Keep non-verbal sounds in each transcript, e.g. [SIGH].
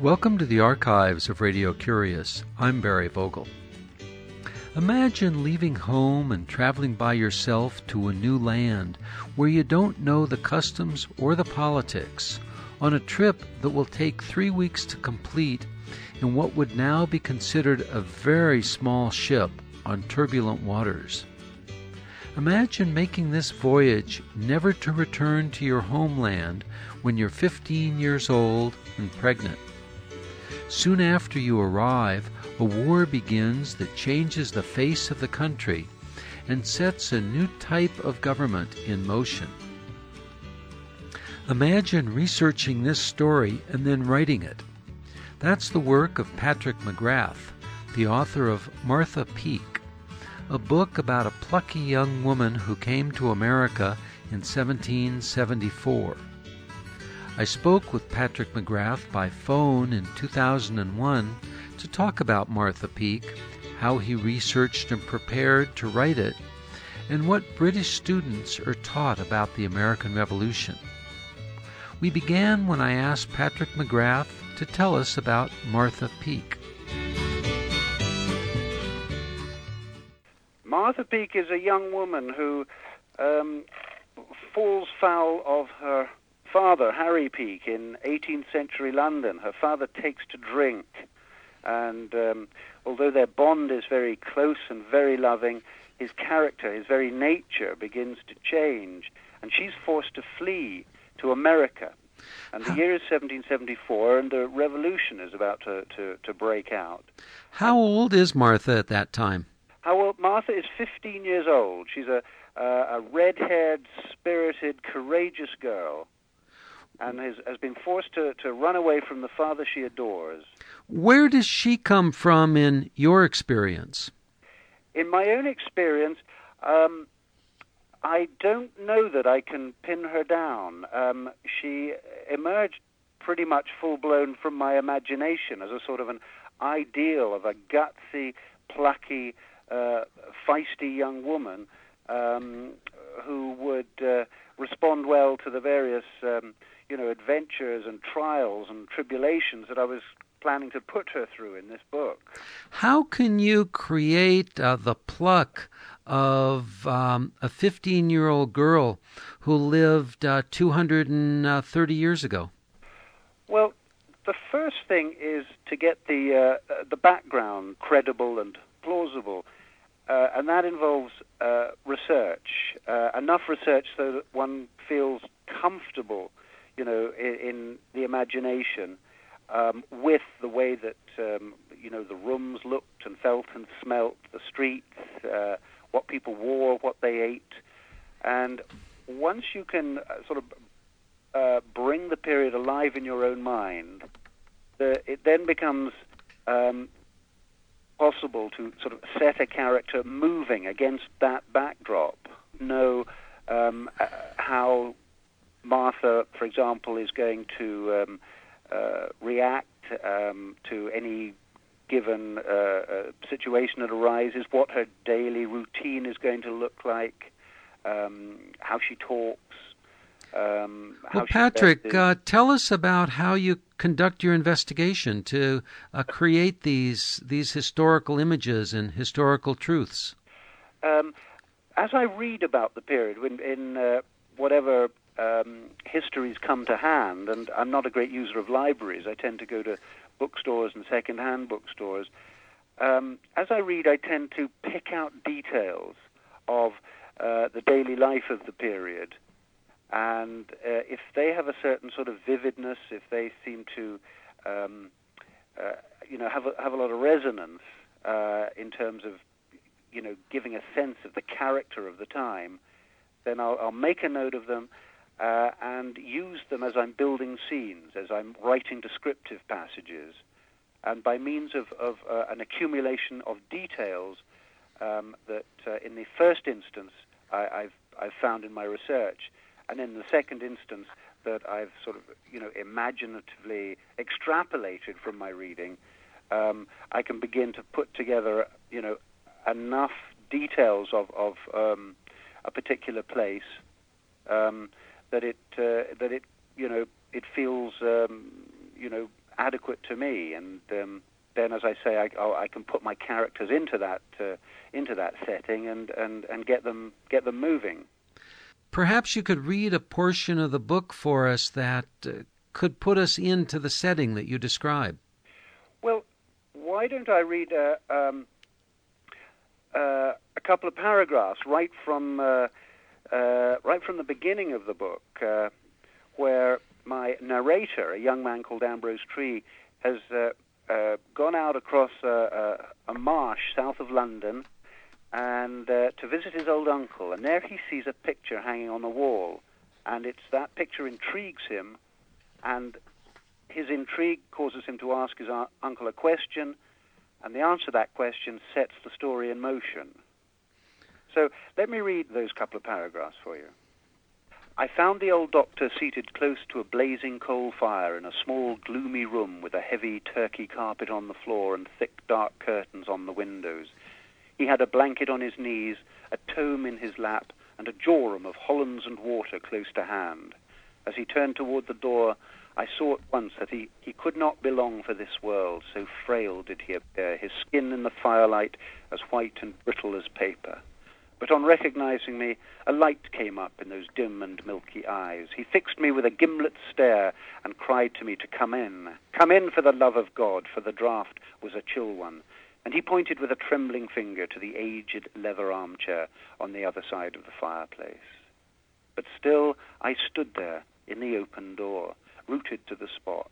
Welcome to the archives of Radio Curious. I'm Barry Vogel. Imagine leaving home and traveling by yourself to a new land where you don't know the customs or the politics on a trip that will take three weeks to complete in what would now be considered a very small ship on turbulent waters. Imagine making this voyage never to return to your homeland when you're 15 years old and pregnant. Soon after you arrive, a war begins that changes the face of the country and sets a new type of government in motion. Imagine researching this story and then writing it. That's the work of Patrick McGrath, the author of Martha Peake, a book about a plucky young woman who came to America in 1774. I spoke with Patrick McGrath by phone in 2001 to talk about Martha Peake, how he researched and prepared to write it, and what British students are taught about the American Revolution. We began when I asked Patrick McGrath to tell us about Martha Peake. Martha Peake is a young woman who um, falls foul of her father, Harry Peake, in 18th century London. Her father takes to drink, and um, although their bond is very close and very loving, his character, his very nature begins to change, and she's forced to flee to America. And the year is 1774, and the revolution is about to, to, to break out. How old is Martha at that time? How old? Martha is 15 years old. She's a, uh, a red haired, spirited, courageous girl and has, has been forced to, to run away from the father she adores. Where does she come from in your experience? In my own experience, um, I don't know that I can pin her down. Um, she emerged pretty much full blown from my imagination as a sort of an ideal of a gutsy, plucky, uh, feisty young woman um, who would uh, respond well to the various um, you know, adventures and trials and tribulations that I was planning to put her through in this book. How can you create uh, the pluck of um, a 15 year old girl who lived uh, 230 years ago? Well, the first thing is to get the, uh, the background credible and plausible. Uh, and that involves uh, research, uh, enough research so that one feels comfortable you know, in, in the imagination um, with the way that, um, you know, the rooms looked and felt and smelt, the streets, uh, what people wore, what they ate. And once you can uh, sort of uh, bring the period alive in your own mind, the, it then becomes um, possible to sort of set a character moving against that backdrop, know um, uh, how Martha, for example, is going to um, uh, react um, to any given uh, uh, situation that arises, what her daily routine is going to look like, um, how she talks. Um, well, Patrick, uh, tell us about how you conduct your investigation to uh, create these these historical images and historical truths. Um, as I read about the period, in, in uh, whatever um, histories come to hand, and I'm not a great user of libraries. I tend to go to bookstores and second-hand bookstores. Um, as I read, I tend to pick out details of uh, the daily life of the period, and uh, if they have a certain sort of vividness, if they seem to, um, uh, you know, have a, have a lot of resonance uh, in terms of, you know, giving a sense of the character of the time, then I'll, I'll make a note of them uh, and use them as I'm building scenes, as I'm writing descriptive passages. And by means of, of uh, an accumulation of details um, that, uh, in the first instance, I, have I've found in my research, and in the second instance, that I've sort of, you know, imaginatively extrapolated from my reading, um, I can begin to put together, you know, enough details of, of um, a particular place um, that it uh, that it you know it feels um, you know adequate to me, and um, then, as I say, I, I can put my characters into that uh, into that setting and, and, and get them get them moving. Perhaps you could read a portion of the book for us that uh, could put us into the setting that you describe. Well, why don't I read a, um, uh, a couple of paragraphs right from uh, uh right from the beginning of the book, uh, where my narrator, a young man called Ambrose Tree, has uh, gone out across a, a, a marsh south of London and uh, to visit his old uncle. And there he sees a picture hanging on the wall, and it's that picture intrigues him, and his intrigue causes him to ask his uh, uncle a question, and the answer to that question sets the story in motion. So let me read those couple of paragraphs for you. I found the old doctor seated close to a blazing coal fire in a small, gloomy room with a heavy Turkey carpet on the floor and thick, dark curtains on the windows. He had a blanket on his knees, a tome in his lap, and a jorum of Hollands and water close to hand. As he turned toward the door, I saw at once that he, he could not belong for this world, so frail did he appear, his skin in the firelight as white and brittle as paper. But on recognizing me, a light came up in those dim and milky eyes. He fixed me with a gimlet stare and cried to me to come in. Come in for the love of God, for the draught was a chill one. And he pointed with a trembling finger to the aged leather armchair on the other side of the fireplace. But still I stood there in the open door, rooted to the spot.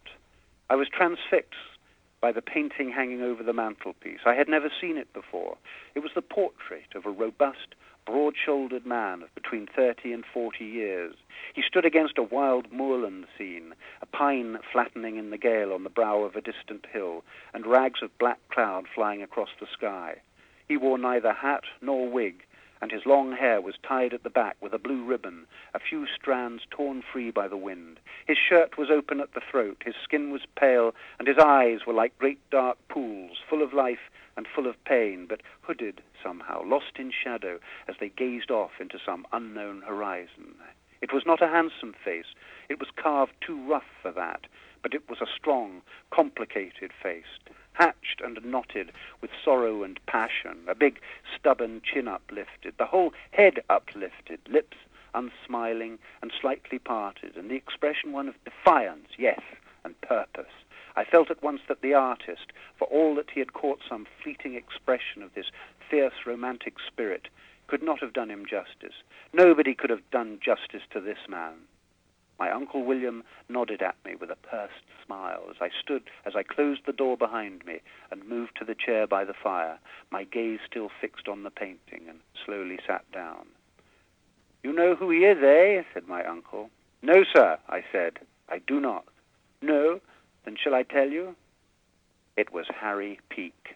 I was transfixed by the painting hanging over the mantelpiece. I had never seen it before. It was the portrait of a robust, broad shouldered man of between 30 and 40 years. He stood against a wild moorland scene, a pine flattening in the gale on the brow of a distant hill, and rags of black cloud flying across the sky. He wore neither hat nor wig, and his long hair was tied at the back with a blue ribbon, a few strands torn free by the wind. His shirt was open at the throat, his skin was pale, and his eyes were like great dark pools, full of life and full of pain, but hooded somehow, lost in shadow as they gazed off into some unknown horizon. It was not a handsome face. It was carved too rough for that, but it was a strong, complicated face, hatched and knotted with sorrow and passion, a big stubborn chin uplifted, the whole head uplifted, lips unsmiling and slightly parted, and the expression one of defiance, yes, and purpose. I felt at once that the artist, for all that he had caught some fleeting expression of this fierce romantic spirit, could not have done him justice. Nobody could have done justice to this man. My Uncle William nodded at me with a pursed smile as I stood, as I closed the door behind me and moved to the chair by the fire, my gaze still fixed on the painting, and slowly sat down. You know who he is, eh? said my uncle. No, sir, I said. I do not. No? Then shall I tell you? It was Harry Peake.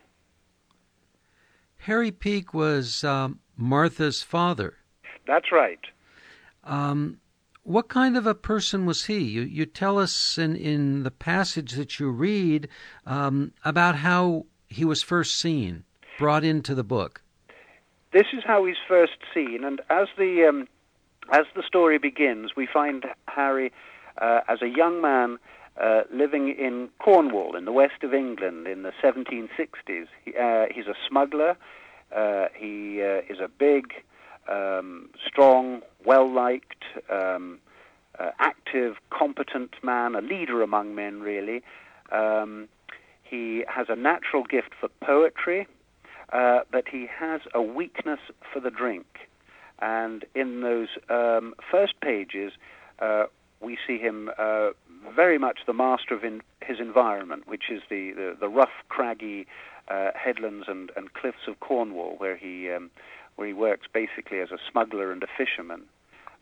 Harry Peake was um, Martha's father. That's right. Um, what kind of a person was he? You, you tell us in, in the passage that you read um, about how he was first seen, brought into the book. This is how he's first seen, and as the um, as the story begins, we find Harry uh, as a young man uh, living in Cornwall, in the west of England, in the 1760s. He, uh, he's a smuggler. Uh, he uh, is a big, um, strong, well liked, um, uh, active, competent man, a leader among men, really. Um, he has a natural gift for poetry, uh, but he has a weakness for the drink. And in those um, first pages, uh, we see him uh, very much the master of in, his environment, which is the, the, the rough, craggy uh, headlands and, and cliffs of Cornwall, where he um, where he works basically as a smuggler and a fisherman.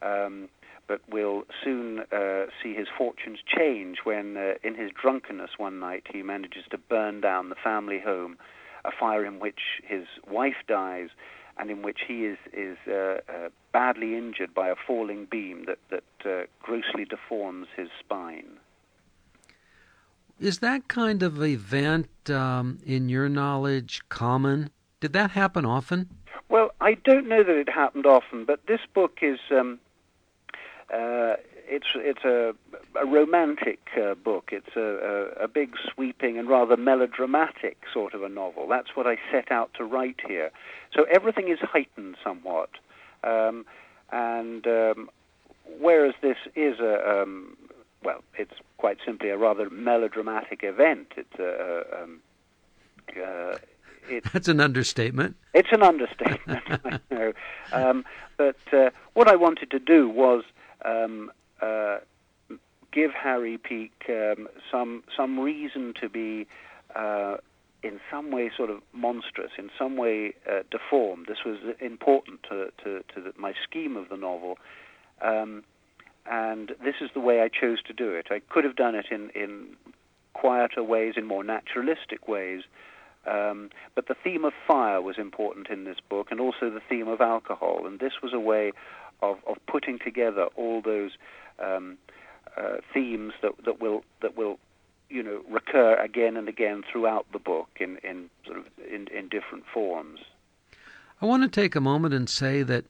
Um, but we'll soon uh, see his fortunes change when, uh, in his drunkenness one night, he manages to burn down the family home, a fire in which his wife dies, and in which he is is uh, uh badly injured by a falling beam that that uh, grossly deforms his spine. Is that kind of event, um, in your knowledge, common? Did that happen often? Well, I don't know that it happened often, but this book is um, uh, it's it's a, a romantic uh, book. It's a, a, a big, sweeping, and rather melodramatic sort of a novel. That's what I set out to write here. So everything is heightened somewhat, um, and um, whereas this is a um, well, it's quite simply a rather melodramatic event. It's a, um, uh, it, That's an understatement. It's an understatement, [LAUGHS] I know. Um, but uh, what I wanted to do was um, uh, give Harry Peake um, some some reason to be. Uh, in some way, sort of monstrous, in some way uh, deformed. This was important to, to, to the, my scheme of the novel. Um, and this is the way I chose to do it. I could have done it in, in quieter ways, in more naturalistic ways, um, but the theme of fire was important in this book, and also the theme of alcohol. And this was a way of, of putting together all those um, uh, themes that, that will that will you know recur again and again throughout the book in, in sort of in, in different forms. I want to take a moment and say that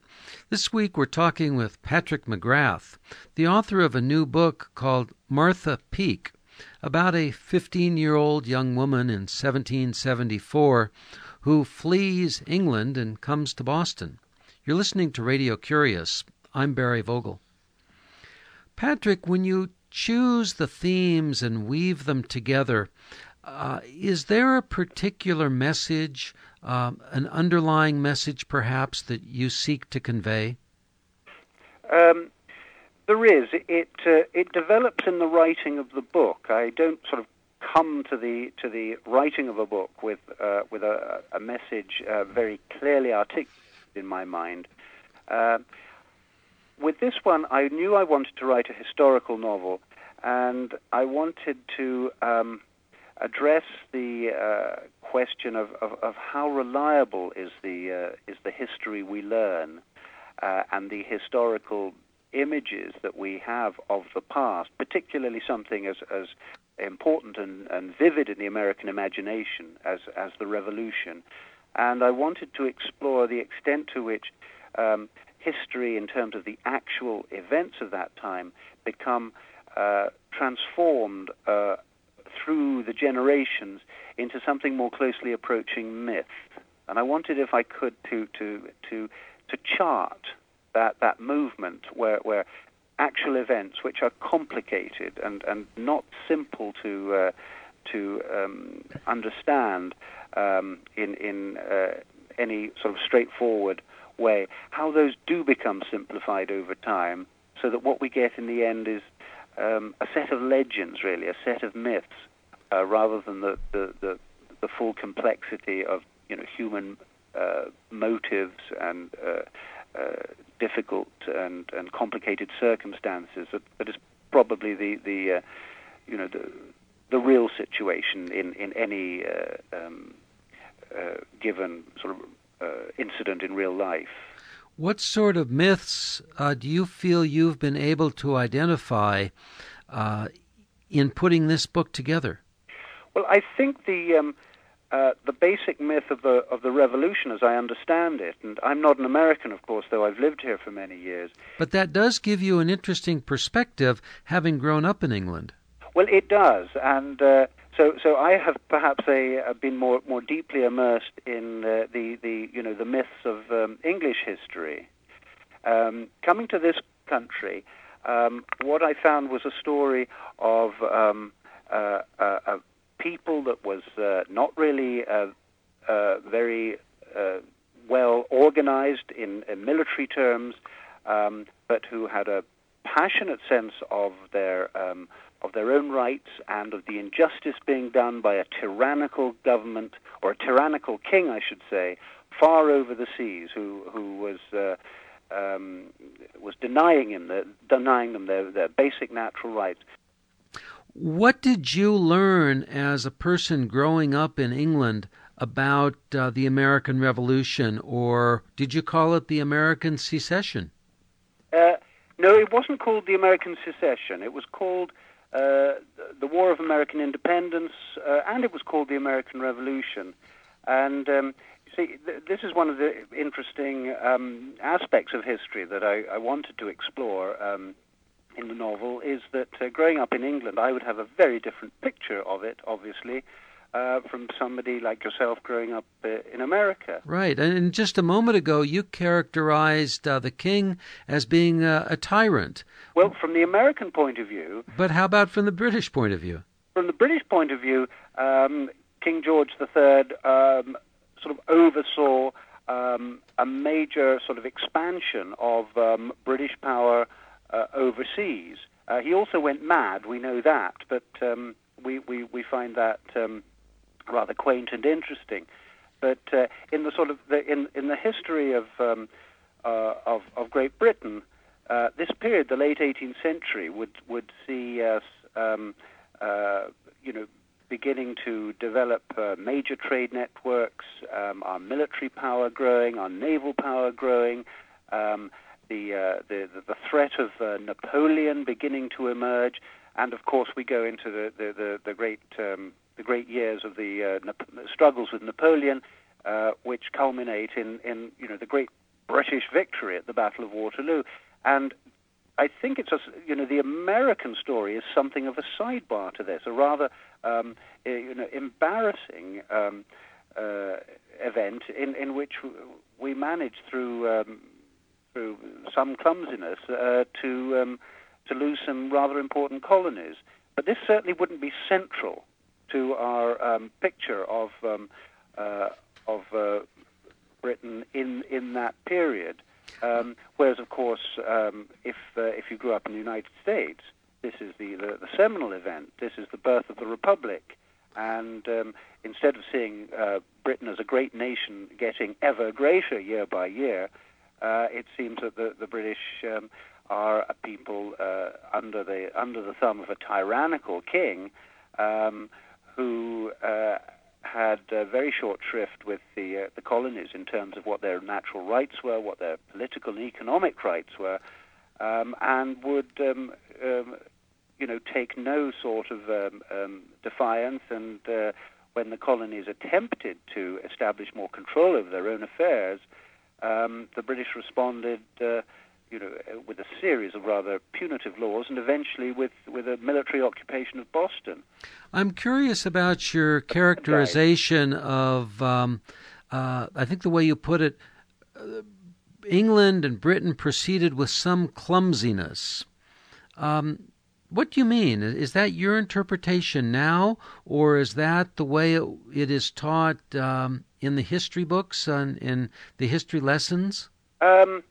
this week we're talking with Patrick McGrath, the author of a new book called Martha Peake about a 15 year old young woman in 1774 who flees England and comes to Boston. You're listening to Radio Curious. I'm Barry Vogel. Patrick, when you choose the themes and weave them together, uh, is there a particular message, um, an underlying message perhaps, that you seek to convey? Um, there is. It uh, it develops in the writing of the book. I don't sort of come to the to the writing of a book with uh, with a, a message uh, very clearly articulated in my mind. Uh, with this one, I knew I wanted to write a historical novel, and I wanted to um, address the uh, question of, of, of, how reliable is the uh, is the history we learn, and the historical images that we have of the past, particularly something as, as important and, and vivid in the American imagination as, as the revolution. And I wanted to explore the extent to which um, history, in terms of the actual events of that time, become uh, transformed uh, through the generations into something more closely approaching myth. And I wanted, if I could, to to to to chart that that movement where where actual events which are complicated and and not simple to uh, to um, understand um, in in uh, any sort of straightforward way, how those do become simplified over time, so that what we get in the end is um, a set of legends, really, a set of myths, uh, rather than the, the, the, the, full complexity of you know human uh, motives and uh, uh, difficult and, and complicated circumstances. That, that is probably the the uh, you know the the real situation in in any uh, um, uh, given sort of uh, incident in real life. What sort of myths uh, do you feel you've been able to identify in putting this book together? Well, I think the um, uh, the basic myth of the of the revolution, as I understand it, and I'm not an American, of course, though I've lived here for many years. But that does give you an interesting perspective, having grown up in England. Well, it does, and uh, so so I have perhaps a, a been more more deeply immersed in uh, the the you know the myths of um, English history. Um, coming to this country, um, what I found was a story of um, uh, a, people that was uh, not really uh, uh, very uh, well organized in, in military terms, um, but who had a passionate sense of their um, of their own rights and of the injustice being done by a tyrannical government or a tyrannical king, I should say, far over the seas, who who was uh, um, was denying him the, denying them their, their basic natural rights. What did you learn as a person growing up in England about uh, the American Revolution, or did you call it the American Secession? Uh, no, it wasn't called the American Secession. It was called uh, the War of American Independence, uh, and it was called the American Revolution. And um, see, th- this is one of the interesting um, aspects of history that I, I wanted to explore. Um, in the novel is that uh, growing up in England, I would have a very different picture of it, obviously, uh, from somebody like yourself growing up uh, in America. Right. And just a moment ago, you characterized uh, the king as being a tyrant. Well, from the American point of view. But how about from the British point of view? From the British point of view, um, King George III um, sort of oversaw um, a major sort of expansion of um, British power uh, overseas. Uh, he also went mad, we know that, but um, we, we, we find that um, rather quaint and interesting. But uh, in the sort of the, in in the history of um, uh, of, of Great Britain, uh, this period, the late 18th century, would would see us, um, uh, you know, beginning to develop major trade networks, um, our military power growing, our naval power growing, um, the, uh, the the threat of Napoleon beginning to emerge, and of course we go into the the the, the great um, the great years of the uh, struggles with Napoleon, uh, which culminate in, in you know the great British victory at the Battle of Waterloo. And I think it's a, you know the American story is something of a sidebar to this, a rather um, you know embarrassing um, uh, event in, in which we managed through um, through some clumsiness uh, to um, to lose some rather important colonies. But this certainly wouldn't be central to our um, picture of um, uh, of uh, Britain in in that period. Um, whereas, of course, um, if uh, if you grew up in the United States, this is the, the, the seminal event. This is the birth of the republic, and um, instead of seeing uh, Britain as a great nation getting ever greater year by year, uh, it seems that the the British um, are a people uh, under the under the thumb of a tyrannical king. Um, who uh, had very short shrift with the uh, the colonies in terms of what their natural rights were, what their political and economic rights were, um, and would um, um, you know take no sort of um, defiance. And uh, when the colonies attempted to establish more control over their own affairs, um, the British responded. Uh, you know, with a series of rather punitive laws, and eventually with, with a military occupation of Boston. I'm curious about your characterization of, um, uh, I think the way you put it, uh, England and Britain proceeded with some clumsiness. Um, what do you mean? Is that your interpretation now, or is that the way it, is taught um, in the history books and in the history lessons? Um,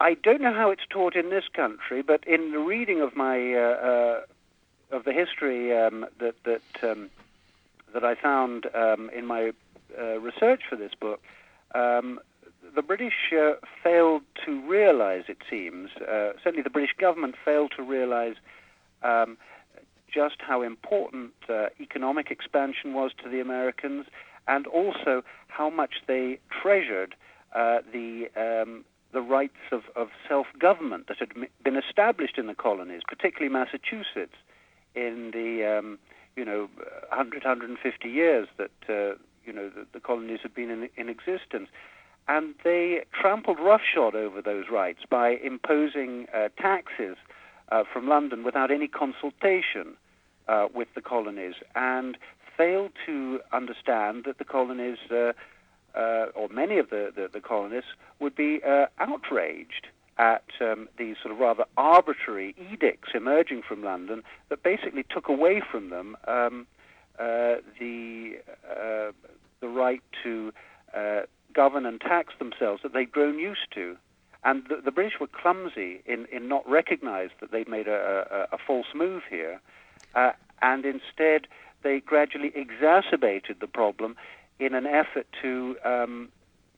I don't know how it's taught in this country, but in the reading of my uh, uh, of the history um, that that um, that I found um, in my uh, research for this book, um, the British uh, failed to realize. It seems uh, certainly the British government failed to realize um, just how important uh, economic expansion was to the Americans, and also how much they treasured the um, the rights of, of self government that had been established in the colonies, particularly Massachusetts, in the um, you know 100 150 years that uh, you know the, the, colonies had been in, in existence, and they trampled roughshod over those rights by imposing uh, taxes uh, from London without any consultation uh, with the colonies, and failed to understand that the colonies uh, uh, or many of the, the, the colonists, would be uh, outraged at um, these sort of rather arbitrary edicts emerging from London that basically took away from them um, the the right to uh, govern and tax themselves that they'd grown used to. And the, the British were clumsy in, in not recognizing that they'd made a, a, a false move here, uh, and instead they gradually exacerbated the problem in an effort to um,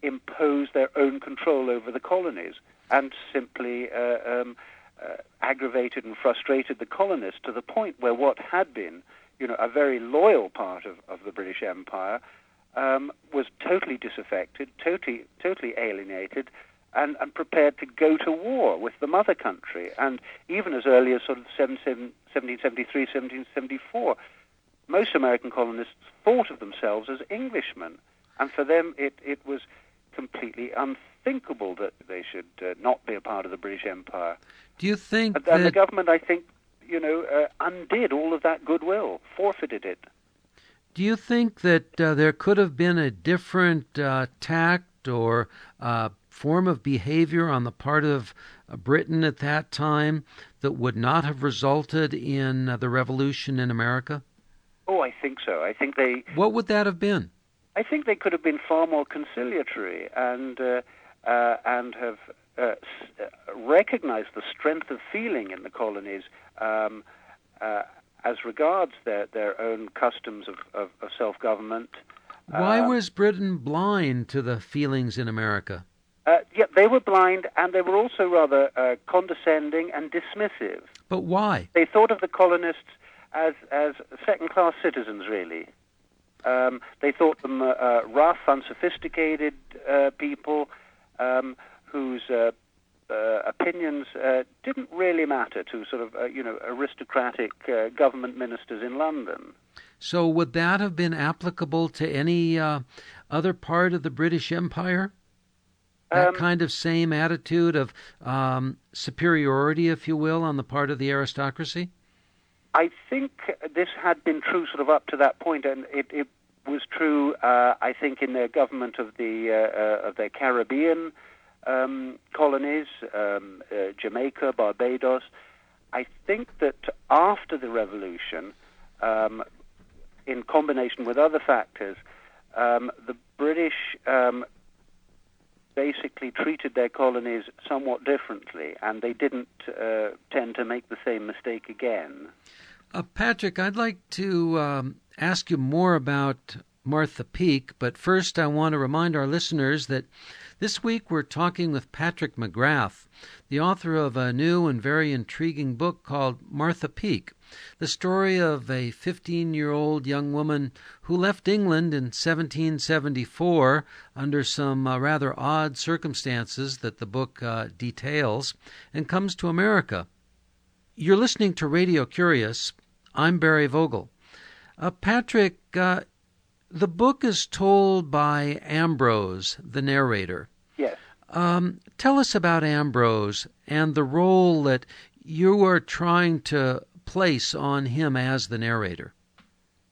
impose their own control over the colonies and simply uh, um, uh, aggravated and frustrated the colonists to the point where what had been, you know, a very loyal part of, of the British Empire um, was totally disaffected, totally, totally alienated, and, and, prepared to go to war with the mother country. And even as early as sort of 1773, 1774, most American colonists thought of themselves as Englishmen, and for them it, it was completely unthinkable that they should uh, not be a part of the British Empire. Do you think and, that and the government, I think, you know, uh, undid all of that goodwill, forfeited it. Do you think that uh, there could have been a different uh, tact or uh, form of behavior on the part of uh, Britain at that time that would not have resulted in uh, the revolution in America? Oh, I think so. I think they. What would that have been? I think they could have been far more conciliatory and uh, and have recognized the strength of feeling in the colonies. Um, as regards their, their own customs of, of, of self government. Why uh, was Britain blind to the feelings in America? Uh, yeah, they were blind, and they were also rather uh, condescending and dismissive. But why? They thought of the colonists as as second class citizens, really. Um, they thought them uh, uh, rough, unsophisticated uh, people um, whose uh, opinions uh, didn't really matter to sort of uh, you know aristocratic uh, government ministers in London. So would that have been applicable to any uh, other part of the British Empire? That um, kind of same attitude of um, superiority, if you will, on the part of the aristocracy. I think this had been true sort of up to that point, and it, it was true. Uh, I think in their government of the of their Caribbean um, colonies, um, uh, Jamaica, Barbados. I think that after the revolution, um, in combination with other factors, um, the British um, basically treated their colonies somewhat differently, and they didn't uh, tend to make the same mistake again. Uh, Patrick, I'd like to um, ask you more about Martha Peake, but first I want to remind our listeners that this week we're talking with Patrick McGrath, the author of a new and very intriguing book called Martha Peake, the story of a 15 year old young woman who left England in 1774 under some uh, rather odd circumstances that the book uh, details and comes to America. You're listening to Radio Curious. I'm Barry Vogel. Uh, Patrick, uh, the book is told by Ambrose, the narrator. Yes. Um, tell us about Ambrose and the role that you are trying to place on him as the narrator.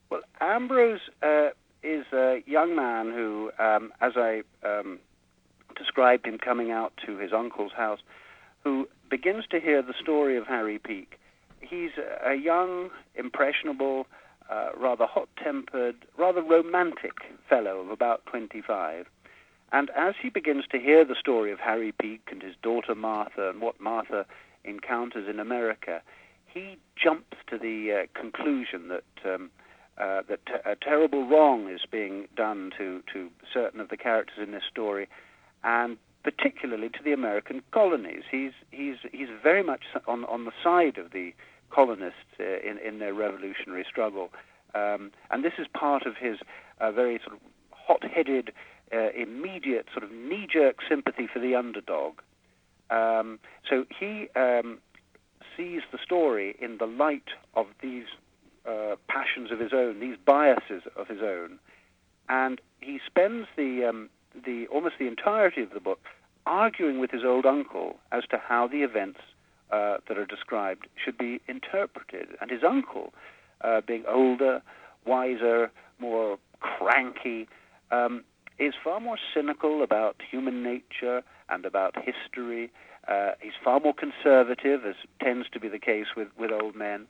Well, Ambrose uh, is a young man who, um, as I um, described him coming out to his uncle's house, who begins to hear the story of Harry Peake. He's a young, impressionable, uh, rather hot tempered, rather romantic fellow of about 25. And as he begins to hear the story of Harry Peake and his daughter Martha and what Martha encounters in America, he jumps to the uh, conclusion that um, uh, that t- a terrible wrong is being done to, to certain of the characters in this story, and particularly to the American colonies. He's he's he's very much on on the side of the colonists uh, in, in their revolutionary struggle. Um, and this is part of his uh, very sort of hot-headed, uh, immediate sort of knee-jerk sympathy for the underdog. Um, so he um, sees the story in the light of these uh, passions of his own, these biases of his own, and he spends the um, the almost the entirety of the book arguing with his old uncle as to how the events uh, that are described should be interpreted. And his uncle, uh, being older, wiser, more cranky, um, is far more cynical about human nature and about history. Uh, he's far more conservative, as tends to be the case with, with old men.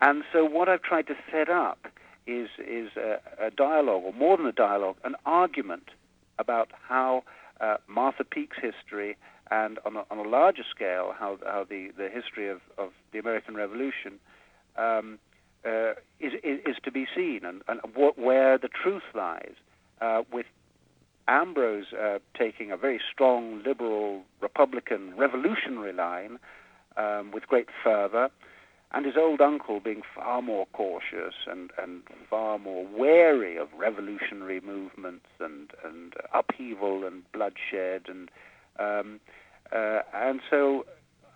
And so, what I've tried to set up is is a, a dialogue, or more than a dialogue, an argument about how uh, Martha Peake's history and on a, on a larger scale, how, how the, the history of, of the American Revolution um, uh, is, is, is, to be seen and, and what, where the truth lies, uh, with Ambrose uh, taking a very strong liberal Republican revolutionary line um, with great fervor, and his old uncle being far more cautious and, and far more wary of revolutionary movements and, and upheaval and bloodshed and um, uh, and so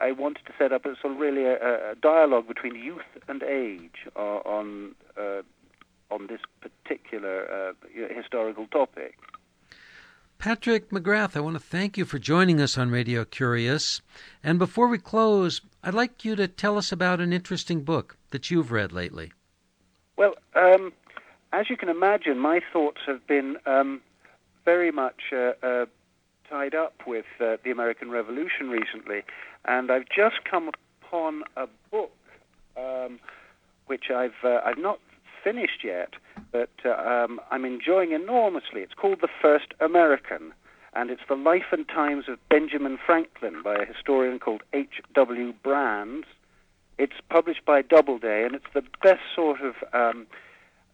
I wanted to set up a sort of really a, a dialogue between youth and age on uh, on this particular uh, historical topic. Patrick McGrath, I want to thank you for joining us on Radio Curious. And before we close, I'd like you to tell us about an interesting book that you've read lately. Well, um, as you can imagine, my thoughts have been um, very much uh, uh, tied up with uh, the American Revolution recently, and I've just come upon a book um, which I've uh, I've not finished yet, but uh, um, I'm enjoying enormously. It's called The First American, and it's the life and times of Benjamin Franklin by a historian called H.W. Brands. It's published by Doubleday, and it's the best sort of um,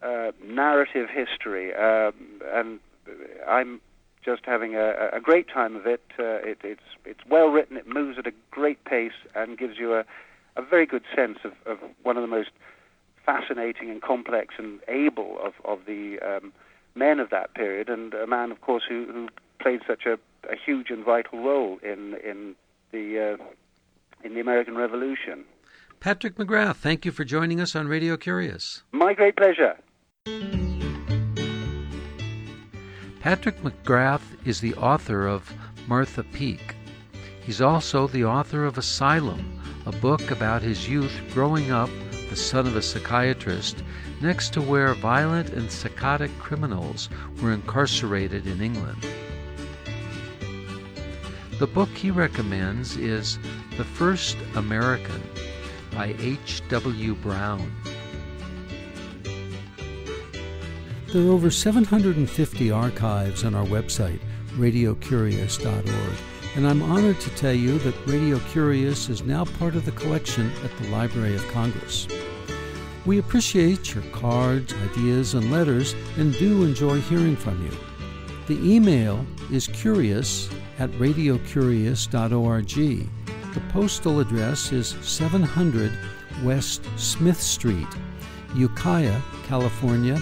uh, narrative history, um, and I'm just having a, a great time of it. Uh, it. It's it's well written. It moves at a great pace and gives you a, a very good sense of, of one of the most fascinating and complex and able of, of the um, men of that period, and a man, of course, who, who played such a, a huge and vital role in in the uh, in the American Revolution. Patrick McGrath, thank you for joining us on Radio Curious. My great pleasure. Patrick McGrath is the author of Martha Peake. He's also the author of Asylum, a book about his youth growing up the son of a psychiatrist next to where violent and psychotic criminals were incarcerated in England. The book he recommends is The First American by H. W. Brown. There are over 750 archives on our website, radiocurious.org, and I'm honored to tell you that Radio Curious is now part of the collection at the Library of Congress. We appreciate your cards, ideas, and letters and do enjoy hearing from you. The email is curious at radiocurious.org. The postal address is 700 West Smith Street, Ukiah, California